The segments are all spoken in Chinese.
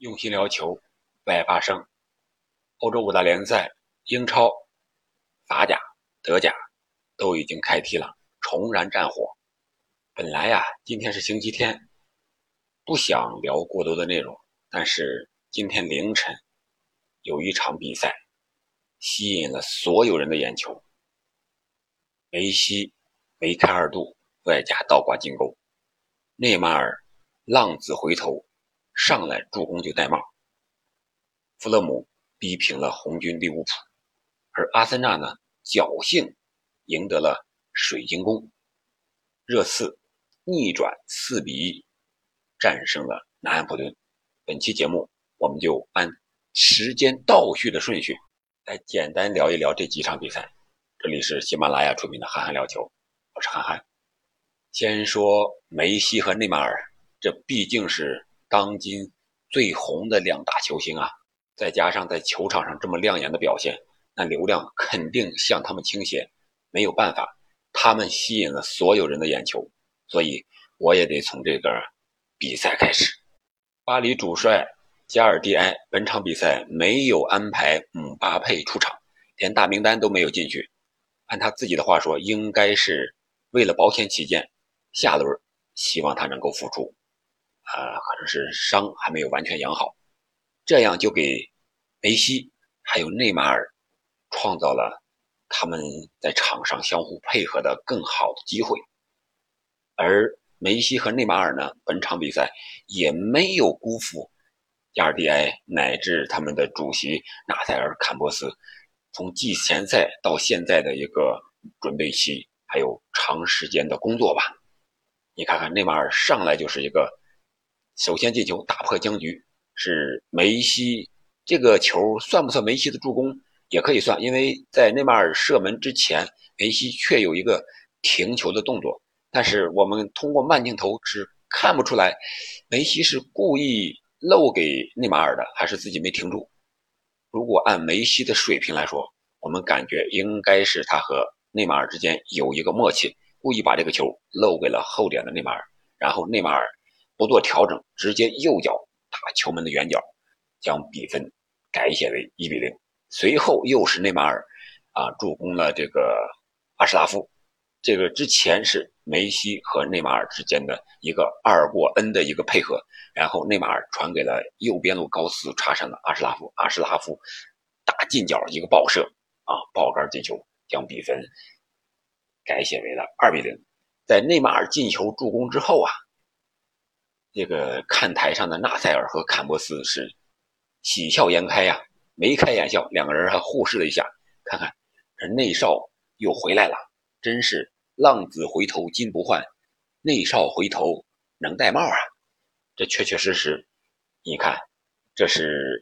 用心聊球，不爱发生。欧洲五大联赛、英超、法甲、德甲都已经开踢了，重燃战火。本来呀，今天是星期天，不想聊过多的内容，但是今天凌晨有一场比赛吸引了所有人的眼球。梅西梅开二度，外加倒挂金钩，内马尔浪子回头。上来助攻就戴帽，弗勒姆逼平了红军利物浦，而阿森纳呢侥幸赢得了水晶宫，热刺逆转四比一战胜了南安普顿。本期节目我们就按时间倒序的顺序来简单聊一聊这几场比赛。这里是喜马拉雅出品的憨憨聊球，我是憨憨。先说梅西和内马尔，这毕竟是。当今最红的两大球星啊，再加上在球场上这么亮眼的表现，那流量肯定向他们倾斜。没有办法，他们吸引了所有人的眼球，所以我也得从这个比赛开始。巴黎主帅加尔蒂埃本场比赛没有安排姆巴佩出场，连大名单都没有进去。按他自己的话说，应该是为了保险起见，下轮希望他能够复出。呃，可能是伤还没有完全养好，这样就给梅西还有内马尔创造了他们在场上相互配合的更好的机会。而梅西和内马尔呢，本场比赛也没有辜负加尔蒂埃乃至他们的主席纳塞尔坎波斯从季前赛到现在的一个准备期，还有长时间的工作吧。你看看内马尔上来就是一个。首先进球打破僵局是梅西，这个球算不算梅西的助攻？也可以算，因为在内马尔射门之前，梅西却有一个停球的动作。但是我们通过慢镜头是看不出来，梅西是故意漏给内马尔的，还是自己没停住。如果按梅西的水平来说，我们感觉应该是他和内马尔之间有一个默契，故意把这个球漏给了后点的内马尔，然后内马尔。不做调整，直接右脚打球门的远角，将比分改写为一比零。随后又是内马尔啊助攻了这个阿什拉夫，这个之前是梅西和内马尔之间的一个二过 N 的一个配合，然后内马尔传给了右边路高斯插上的阿什拉夫，阿什拉夫打近角一个爆射啊爆杆进球，将比分改写为了二比零。在内马尔进球助攻之后啊。这个看台上的纳塞尔和坎波斯是喜笑颜开呀，眉开眼笑，两个人还互视了一下，看看这内少又回来了，真是浪子回头金不换，内少回头能戴帽啊！这确确实实，你看，这是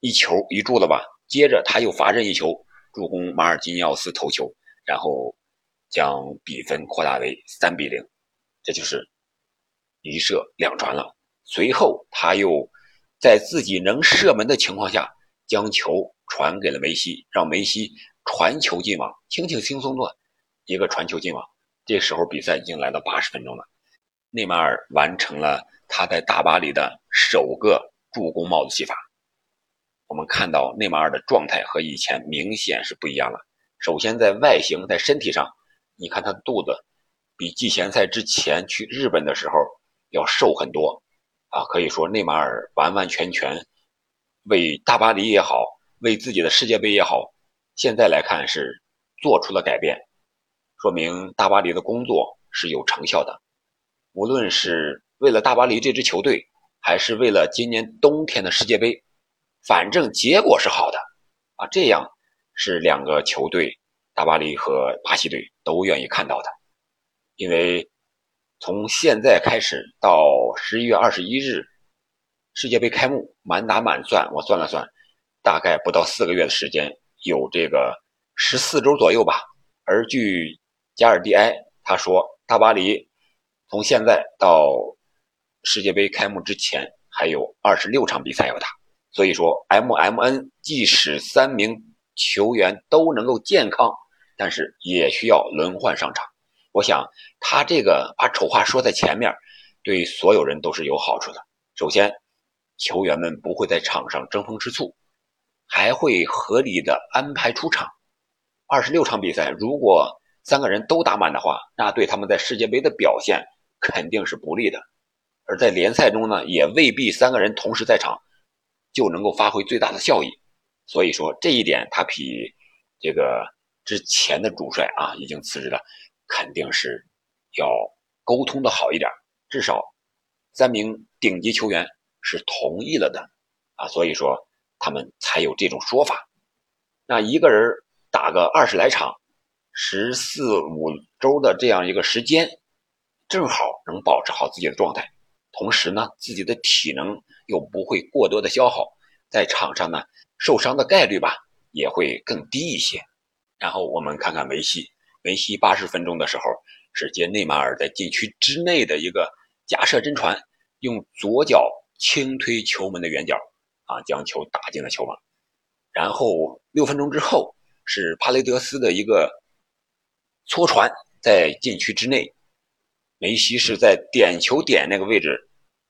一球一助了吧？接着他又罚任意球，助攻马尔基尼奥斯头球，然后将比分扩大为三比零，这就是。一射两传了，随后他又在自己能射门的情况下，将球传给了梅西，让梅西传球进网，轻轻松松的一个传球进网。这时候比赛已经来到八十分钟了，内马尔完成了他在大巴黎的首个助攻帽子戏法。我们看到内马尔的状态和以前明显是不一样了。首先在外形，在身体上，你看他的肚子比季前赛之前去日本的时候。要瘦很多，啊，可以说内马尔完完全全为大巴黎也好，为自己的世界杯也好，现在来看是做出了改变，说明大巴黎的工作是有成效的。无论是为了大巴黎这支球队，还是为了今年冬天的世界杯，反正结果是好的，啊，这样是两个球队，大巴黎和巴西队都愿意看到的，因为。从现在开始到十一月二十一日，世界杯开幕，满打满算，我算了算，大概不到四个月的时间，有这个十四周左右吧。而据加尔蒂埃他说，大巴黎从现在到世界杯开幕之前还有二十六场比赛要打，所以说 M M N 即使三名球员都能够健康，但是也需要轮换上场。我想，他这个把丑话说在前面，对所有人都是有好处的。首先，球员们不会在场上争风吃醋，还会合理的安排出场。二十六场比赛，如果三个人都打满的话，那对他们在世界杯的表现肯定是不利的。而在联赛中呢，也未必三个人同时在场就能够发挥最大的效益。所以说这一点，他比这个之前的主帅啊已经辞职了，肯定是要沟通的好一点，至少三名顶级球员是同意了的啊，所以说他们才有这种说法。那一个人打个二十来场。十四五周的这样一个时间，正好能保持好自己的状态，同时呢，自己的体能又不会过多的消耗，在场上呢受伤的概率吧也会更低一些。然后我们看看梅西，梅西八十分钟的时候是接内马尔在禁区之内的一个假设真传，用左脚轻推球门的远角，啊，将球打进了球网。然后六分钟之后是帕雷德斯的一个。搓传在禁区之内，梅西是在点球点那个位置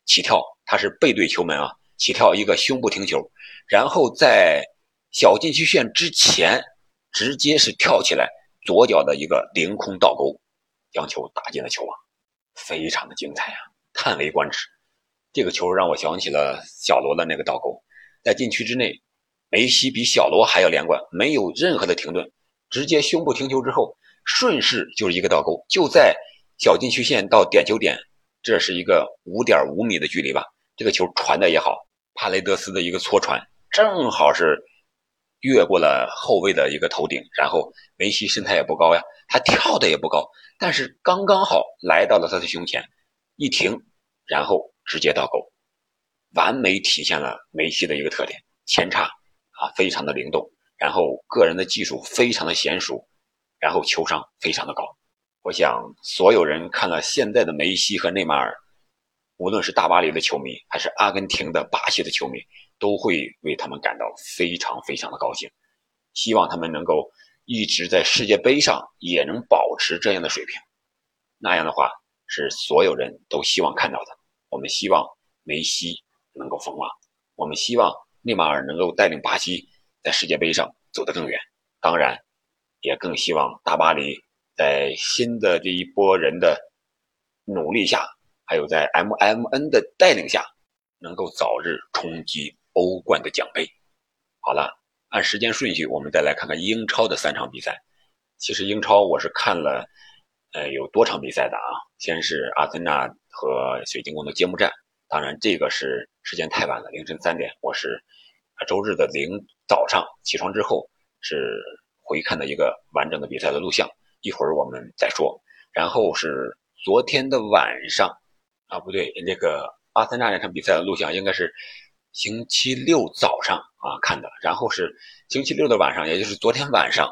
起跳，他是背对球门啊，起跳一个胸部停球，然后在小禁区线之前直接是跳起来，左脚的一个凌空倒钩，将球打进了球网，非常的精彩啊，叹为观止。这个球让我想起了小罗的那个倒钩，在禁区之内，梅西比小罗还要连贯，没有任何的停顿，直接胸部停球之后。顺势就是一个倒钩，就在小禁区线到点球点，这是一个五点五米的距离吧。这个球传的也好，帕雷德斯的一个搓传，正好是越过了后卫的一个头顶。然后梅西身材也不高呀，他跳的也不高，但是刚刚好来到了他的胸前，一停，然后直接倒钩，完美体现了梅西的一个特点：前插啊，非常的灵动，然后个人的技术非常的娴熟。然后球商非常的高，我想所有人看了现在的梅西和内马尔，无论是大巴黎的球迷还是阿根廷的、巴西的球迷，都会为他们感到非常非常的高兴，希望他们能够一直在世界杯上也能保持这样的水平，那样的话是所有人都希望看到的。我们希望梅西能够封王，我们希望内马尔能够带领巴西在世界杯上走得更远，当然。也更希望大巴黎在新的这一波人的努力下，还有在 MMN 的带领下，能够早日冲击欧冠的奖杯。好了，按时间顺序，我们再来看看英超的三场比赛。其实英超我是看了，呃，有多场比赛的啊。先是阿森纳和水晶宫的揭幕战，当然这个是时间太晚了，凌晨三点。我是周日的零早上起床之后是。回看的一个完整的比赛的录像，一会儿我们再说。然后是昨天的晚上，啊不对，那个阿森纳那场比赛的录像应该是星期六早上啊看的。然后是星期六的晚上，也就是昨天晚上，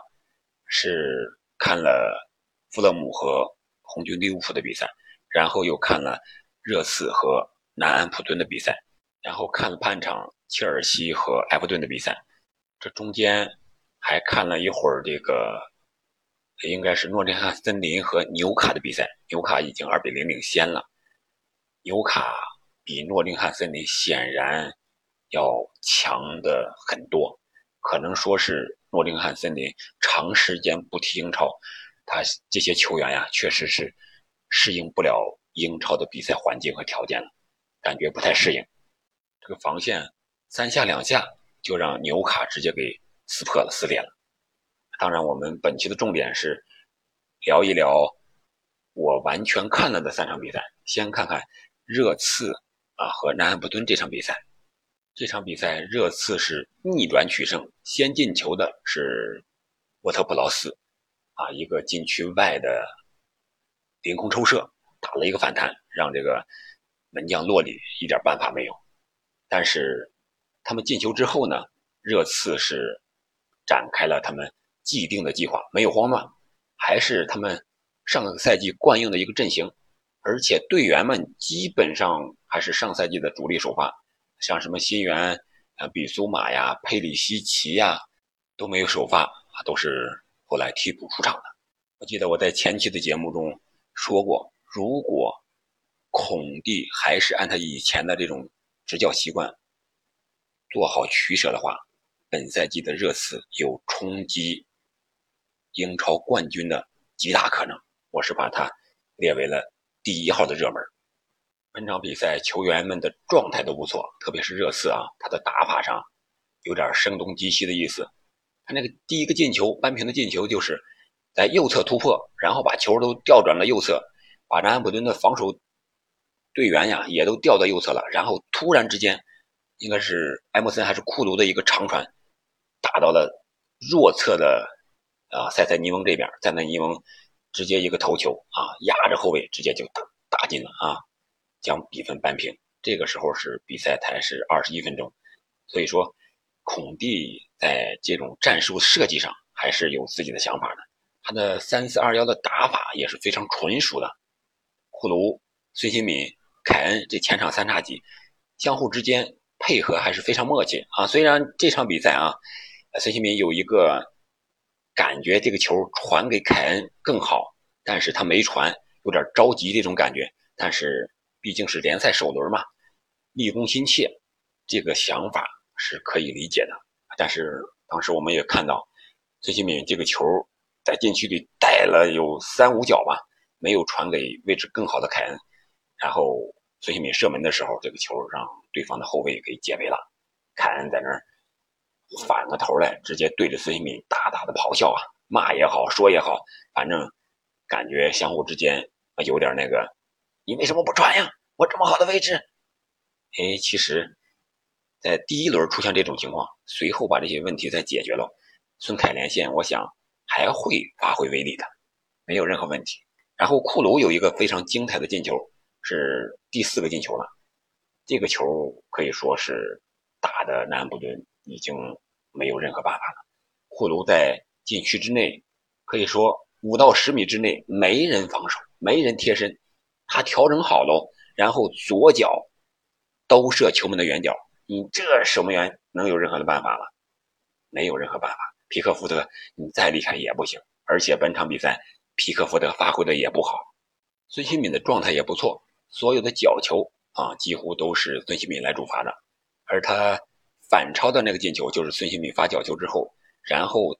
是看了富勒姆和红军利物浦的比赛，然后又看了热刺和南安普敦的比赛，然后看了半场切尔西和埃弗顿的比赛，这中间。还看了一会儿这个，应该是诺丁汉森林和纽卡的比赛。纽卡已经二比零领先了。纽卡比诺丁汉森林显然要强的很多，可能说是诺丁汉森林长时间不踢英超，他这些球员呀，确实是适应不了英超的比赛环境和条件了，感觉不太适应。这个防线三下两下就让纽卡直接给。撕破了，撕裂了。当然，我们本期的重点是聊一聊我完全看了的三场比赛。先看看热刺啊和南安普敦这场比赛。这场比赛热刺是逆转取胜，先进球的是沃特普劳斯啊，一个禁区外的凌空抽射，打了一个反弹，让这个门将洛里一点办法没有。但是他们进球之后呢，热刺是。展开了他们既定的计划，没有慌乱，还是他们上个赛季惯用的一个阵型，而且队员们基本上还是上赛季的主力首发，像什么新援啊比苏马呀、佩里西奇呀都没有首发啊，都是后来替补出场的。我记得我在前期的节目中说过，如果孔蒂还是按他以前的这种执教习惯做好取舍的话，本赛季的热刺有冲击英超冠军的极大可能。我是把它列为了第一号的热门。本场比赛球员们的状态都不错，特别是热刺啊，他的打法上有点声东击西的意思。他那个第一个进球扳平的进球，就是在右侧突破，然后把球都调转了右侧，把南安普顿的防守队员呀也都调到右侧了，然后突然之间。应该是埃默森还是库卢的一个长传，打到了弱侧的啊塞塞尼翁这边，塞塞尼翁直接一个头球啊，压着后卫直接就打打进了啊，将比分扳平。这个时候是比赛才是二十一分钟，所以说孔蒂在这种战术设计上还是有自己的想法的。他的三四二幺的打法也是非常纯熟的，库卢、孙兴敏、凯恩这前场三叉戟相互之间。配合还是非常默契啊！虽然这场比赛啊，孙兴民有一个感觉，这个球传给凯恩更好，但是他没传，有点着急这种感觉。但是毕竟是联赛首轮嘛，立功心切，这个想法是可以理解的。但是当时我们也看到，孙兴民这个球在禁区里带了有三五脚吧，没有传给位置更好的凯恩，然后孙兴民射门的时候，这个球让。对方的后卫给解围了，凯恩在那儿反过头来，直接对着孙兴敏大大的咆哮啊，骂也好，说也好，反正感觉相互之间有点那个，你为什么不传呀？我这么好的位置。哎，其实，在第一轮出现这种情况，随后把这些问题再解决了，孙凯连线，我想还会发挥威力的，没有任何问题。然后库卢有一个非常精彩的进球，是第四个进球了。这个球可以说是打的南安普顿已经没有任何办法了。库卢在禁区之内，可以说五到十米之内没人防守，没人贴身，他调整好喽，然后左脚兜射球门的远角，你这守门员能有任何的办法吗？没有任何办法。皮克福德你再厉害也不行，而且本场比赛皮克福德发挥的也不好，孙兴敏的状态也不错，所有的角球。啊，几乎都是孙兴敏来主罚的，而他反超的那个进球就是孙兴敏发角球之后，然后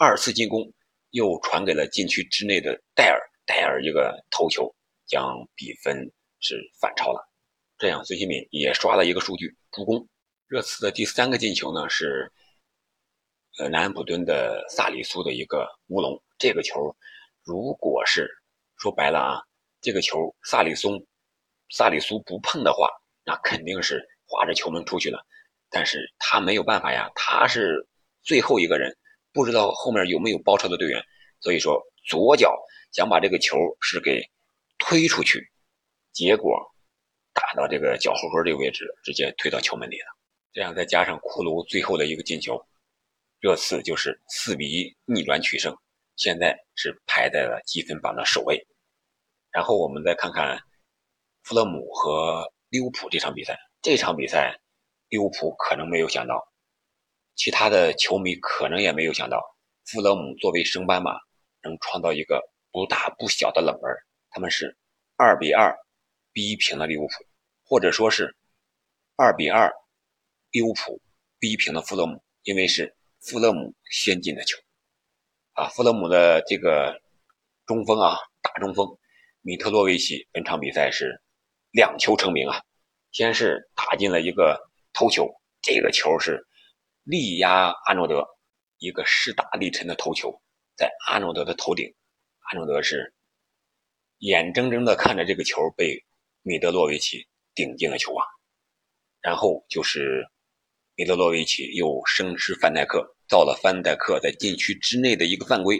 二次进攻又传给了禁区之内的戴尔，戴尔一个头球将比分是反超了，这样孙兴敏也刷了一个数据助攻。热刺的第三个进球呢是呃南安普敦的萨里苏的一个乌龙，这个球如果是说白了啊，这个球萨里松。萨里苏不碰的话，那肯定是划着球门出去了。但是他没有办法呀，他是最后一个人，不知道后面有没有包抄的队员，所以说左脚想把这个球是给推出去，结果打到这个脚后跟这个位置，直接推到球门里了。这样再加上库卢最后的一个进球，热刺就是四比一逆转取胜，现在是排在了积分榜的首位。然后我们再看看。弗勒姆和利物浦这场比赛，这场比赛利物浦可能没有想到，其他的球迷可能也没有想到，弗勒姆作为升班马能创造一个不大不小的冷门。他们是二比二逼平了利物浦，或者说是二比二利物浦逼平了弗勒姆，因为是弗勒姆先进的球。啊，弗勒姆的这个中锋啊，大中锋米特洛维奇，本场比赛是。两球成名啊！先是打进了一个头球，这个球是力压阿诺德，一个势大力沉的头球，在阿诺德的头顶，阿诺德是眼睁睁的看着这个球被米德洛维奇顶进了球网，然后就是米德洛维奇又生吃范戴克，造了范戴克在禁区之内的一个犯规，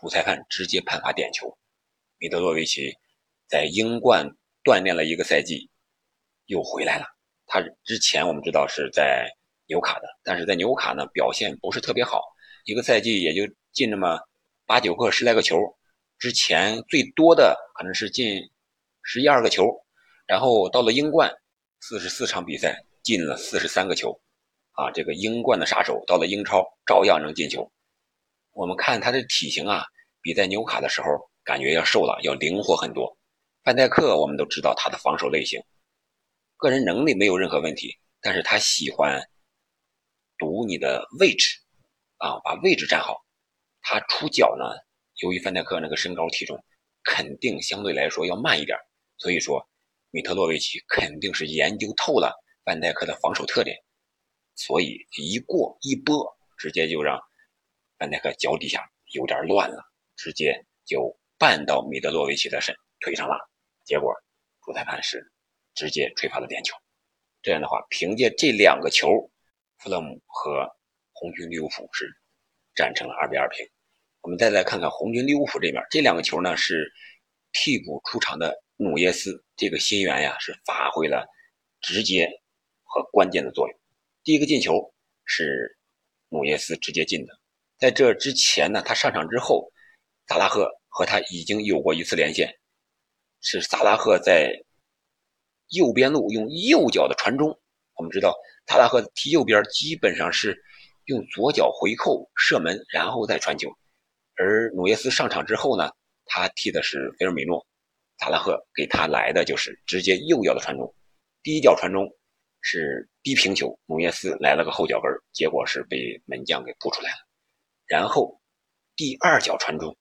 主裁判直接判罚点球，米德洛维奇在英冠。锻炼了一个赛季，又回来了。他之前我们知道是在纽卡的，但是在纽卡呢表现不是特别好，一个赛季也就进那么八九个、十来个球。之前最多的可能是进十一二个球，然后到了英冠，四十四场比赛进了四十三个球，啊，这个英冠的杀手到了英超照样能进球。我们看他的体型啊，比在纽卡的时候感觉要瘦了，要灵活很多。范戴克，我们都知道他的防守类型，个人能力没有任何问题，但是他喜欢堵你的位置啊，把位置站好。他出脚呢，由于范戴克那个身高体重，肯定相对来说要慢一点，所以说米特洛维奇肯定是研究透了范戴克的防守特点，所以一过一拨，直接就让范戴克脚底下有点乱了，直接就绊到米特洛维奇的身腿上了，结果主裁判是直接吹罚了点球。这样的话，凭借这两个球，弗勒姆和红军利物浦是战成了二比二平。我们再来看看红军利物浦这边，这两个球呢是替补出场的努涅斯这个新援呀，是发挥了直接和关键的作用。第一个进球是努涅斯直接进的，在这之前呢，他上场之后，萨拉赫和他已经有过一次连线，是萨拉赫在右边路用右脚的传中。我们知道萨拉赫踢右边基本上是用左脚回扣射门，然后再传球。而努涅斯上场之后呢，他踢的是菲尔米诺，萨拉赫给他来的就是直接右脚的传中，第一脚传中是低平球，努涅斯来了个后脚跟，结果是被门将给扑出来了。然后第二脚传中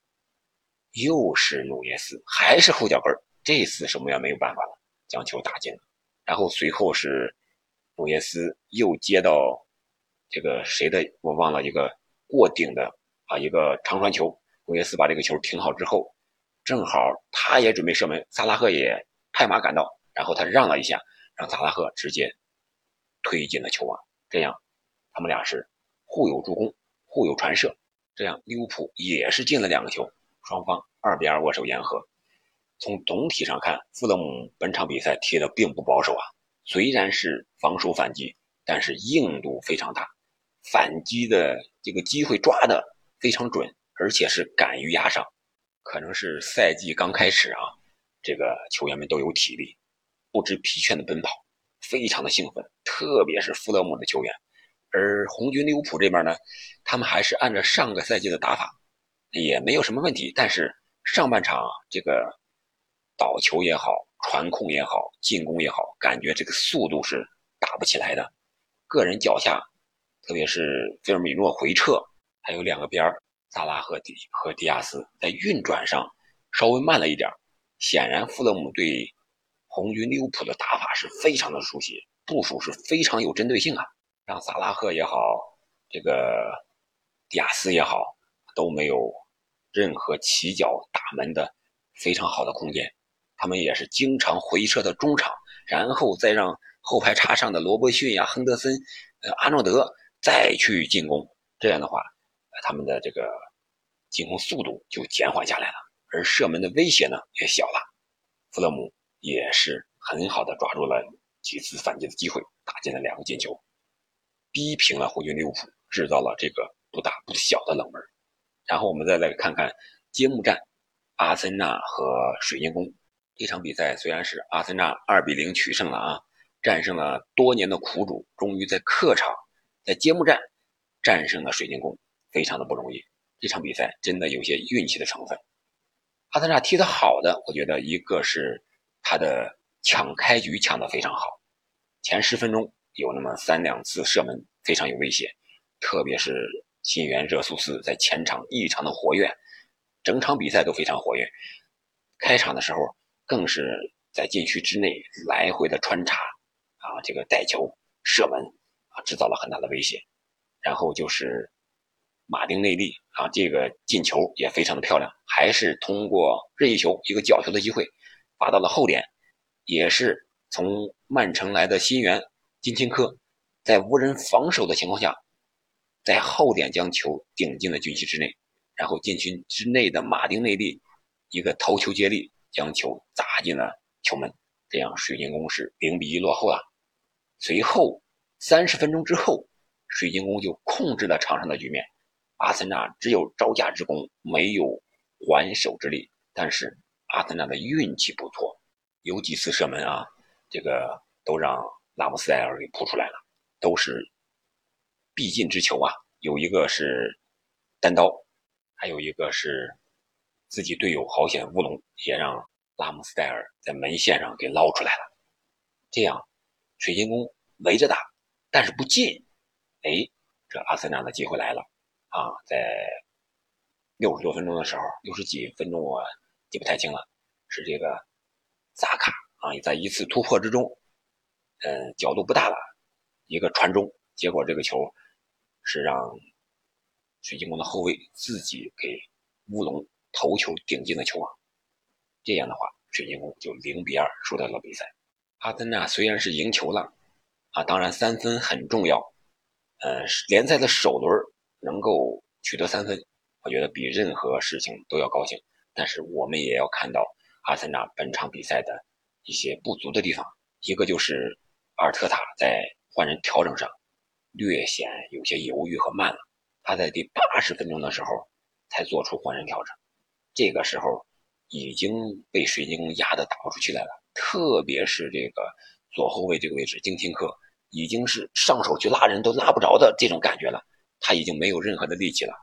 又是努涅斯，还是后脚跟，这次守门员没有办法了，将球打进了。然后随后是努涅斯又接到这个谁的我忘了一个过顶的。啊，一个长传球，努涅斯把这个球停好之后，正好他也准备射门，萨拉赫也拍马赶到，然后他让了一下，让萨拉赫直接推进了球网，这样他们俩是互有助攻，互有传射，这样利物浦也是进了两个球，双方二比二握手言和。从总体上看，富勒姆本场比赛踢的并不保守啊，虽然是防守反击，但是硬度非常大，反击的这个机会抓的。非常准，而且是敢于压上，可能是赛季刚开始啊，这个球员们都有体力，不知疲倦的奔跑，非常的兴奋，特别是富勒姆的球员。而红军利物浦这边呢，他们还是按照上个赛季的打法，也没有什么问题。但是上半场这个倒球也好，传控也好，进攻也好，感觉这个速度是打不起来的。个人脚下，特别是菲尔米诺回撤。还有两个边儿，萨拉赫迪和迪亚斯在运转上稍微慢了一点显然，富勒姆对红军利物浦的打法是非常的熟悉，部署是非常有针对性啊。让萨拉赫也好，这个迪亚斯也好，都没有任何起脚打门的非常好的空间。他们也是经常回撤到中场，然后再让后排插上的罗伯逊呀、亨德森、呃阿诺德再去进攻。这样的话。他们的这个进攻速度就减缓下来了，而射门的威胁呢也小了。弗勒姆也是很好的抓住了几次反击的机会，打进了两个进球，逼平了红军利物浦，制造了这个不大不小的冷门。然后我们再来看看揭幕战，阿森纳和水晶宫这场比赛，虽然是阿森纳二比零取胜了啊，战胜了多年的苦主，终于在客场在揭幕战战胜了水晶宫。非常的不容易，这场比赛真的有些运气的成分。阿森纳踢得好的，我觉得一个是他的抢开局抢得非常好，前十分钟有那么三两次射门非常有威胁，特别是新援热苏斯在前场异常的活跃，整场比赛都非常活跃。开场的时候更是在禁区之内来回的穿插，啊，这个带球射门啊，制造了很大的威胁。然后就是。马丁内利啊，这个进球也非常的漂亮，还是通过任意球一个角球的机会，罚到了后点，也是从曼城来的新援金钦科，在无人防守的情况下，在后点将球顶进了禁区之内，然后禁区之内的马丁内利一个头球接力将球砸进了球门，这样水晶宫是零比一落后了。随后三十分钟之后，水晶宫就控制了场上的局面。阿森纳只有招架之功，没有还手之力。但是阿森纳的运气不错，有几次射门啊，这个都让拉姆斯戴尔给扑出来了，都是必进之球啊。有一个是单刀，还有一个是自己队友好险乌龙，也让拉姆斯戴尔在门线上给捞出来了。这样，水晶宫围着打，但是不进，哎，这阿森纳的机会来了啊！在六十多分钟的时候，六十几分钟我记不太清了，是这个萨卡啊，在一次突破之中，嗯，角度不大了，一个传中，结果这个球是让水晶宫的后卫自己给乌龙头球顶进了球网，这样的话，水晶宫就零比二输掉了比赛。阿森纳虽然是赢球了，啊，当然三分很重要。呃，联赛的首轮能够取得三分，我觉得比任何事情都要高兴。但是我们也要看到阿森纳本场比赛的一些不足的地方。一个就是阿尔特塔在换人调整上略显有些犹豫和慢了。他在第八十分钟的时候才做出换人调整，这个时候已经被水晶宫压得打不出去来了。特别是这个左后卫这个位置，金廷克。已经是上手去拉人都拉不着的这种感觉了，他已经没有任何的力气了，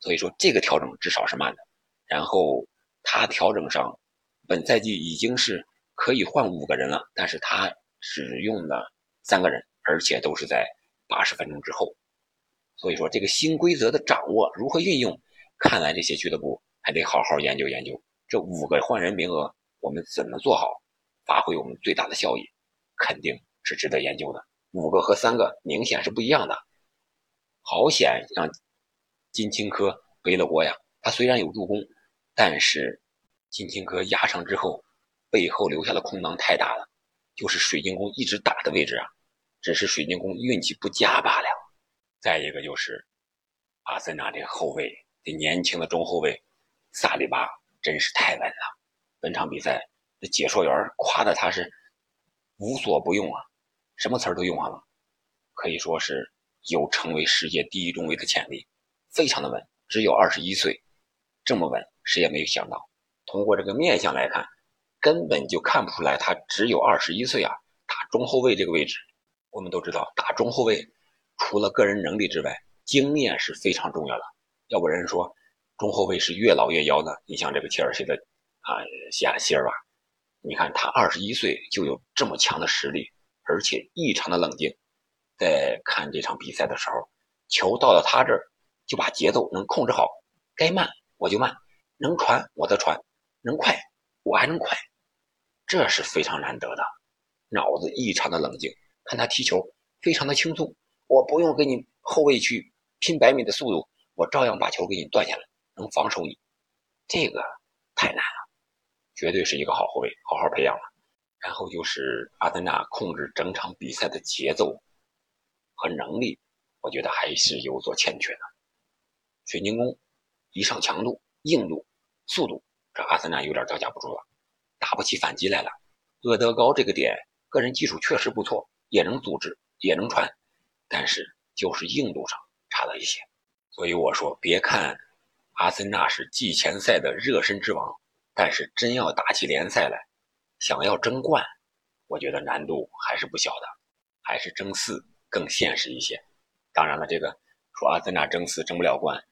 所以说这个调整至少是慢的。然后他调整上，本赛季已经是可以换五个人了，但是他只用了三个人，而且都是在八十分钟之后。所以说这个新规则的掌握如何运用，看来这些俱乐部还得好好研究研究。这五个换人名额，我们怎么做好，发挥我们最大的效益，肯定是值得研究的。五个和三个明显是不一样的，好险让金青科背了锅呀！他虽然有助攻，但是金青科压上之后，背后留下的空档太大了，就是水晶宫一直打的位置啊，只是水晶宫运气不佳罢了。再一个就是阿森纳这个后卫，这年轻的中后卫萨利巴真是太稳了，本场比赛这解说员夸的他是无所不用啊。什么词儿都用上了，可以说是有成为世界第一中卫的潜力，非常的稳。只有二十一岁，这么稳，谁也没有想到。通过这个面相来看，根本就看不出来他只有二十一岁啊！打中后卫这个位置，我们都知道，打中后卫除了个人能力之外，经验是非常重要的。要不人说中后卫是越老越妖呢？你像这个切尔西的啊西亚希尔瓦，你看他二十一岁就有这么强的实力。而且异常的冷静，在看这场比赛的时候，球到了他这儿，就把节奏能控制好，该慢我就慢，能传我再传，能快我还能快，这是非常难得的。脑子异常的冷静，看他踢球非常的轻松，我不用跟你后卫去拼百米的速度，我照样把球给你断下来，能防守你，这个太难了，绝对是一个好后卫，好好培养了。然后就是阿森纳控制整场比赛的节奏和能力，我觉得还是有所欠缺的。水晶宫一上强度、硬度、速度，这阿森纳有点招架不住了，打不起反击来了。厄德高这个点个人技术确实不错，也能组织，也能传，但是就是硬度上差了一些。所以我说，别看阿森纳是季前赛的热身之王，但是真要打起联赛来。想要争冠，我觉得难度还是不小的，还是争四更现实一些。当然了，这个说阿森纳争四争不了冠，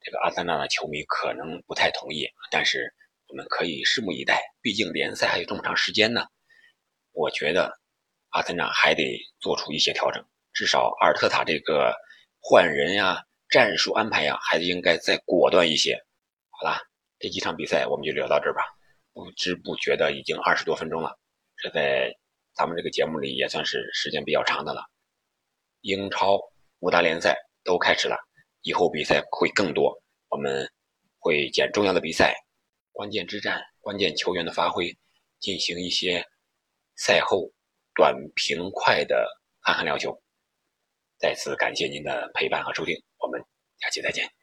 这个阿森纳的球迷可能不太同意，但是我们可以拭目以待，毕竟联赛还有这么长时间呢。我觉得阿森纳还得做出一些调整，至少阿尔特塔这个换人呀、战术安排呀，还是应该再果断一些。好了，这几场比赛我们就聊到这儿吧。不知不觉的已经二十多分钟了，这在咱们这个节目里也算是时间比较长的了。英超五大联赛都开始了，以后比赛会更多，我们会捡重要的比赛、关键之战、关键球员的发挥，进行一些赛后短平快的侃侃聊球。再次感谢您的陪伴和收听，我们下期再见。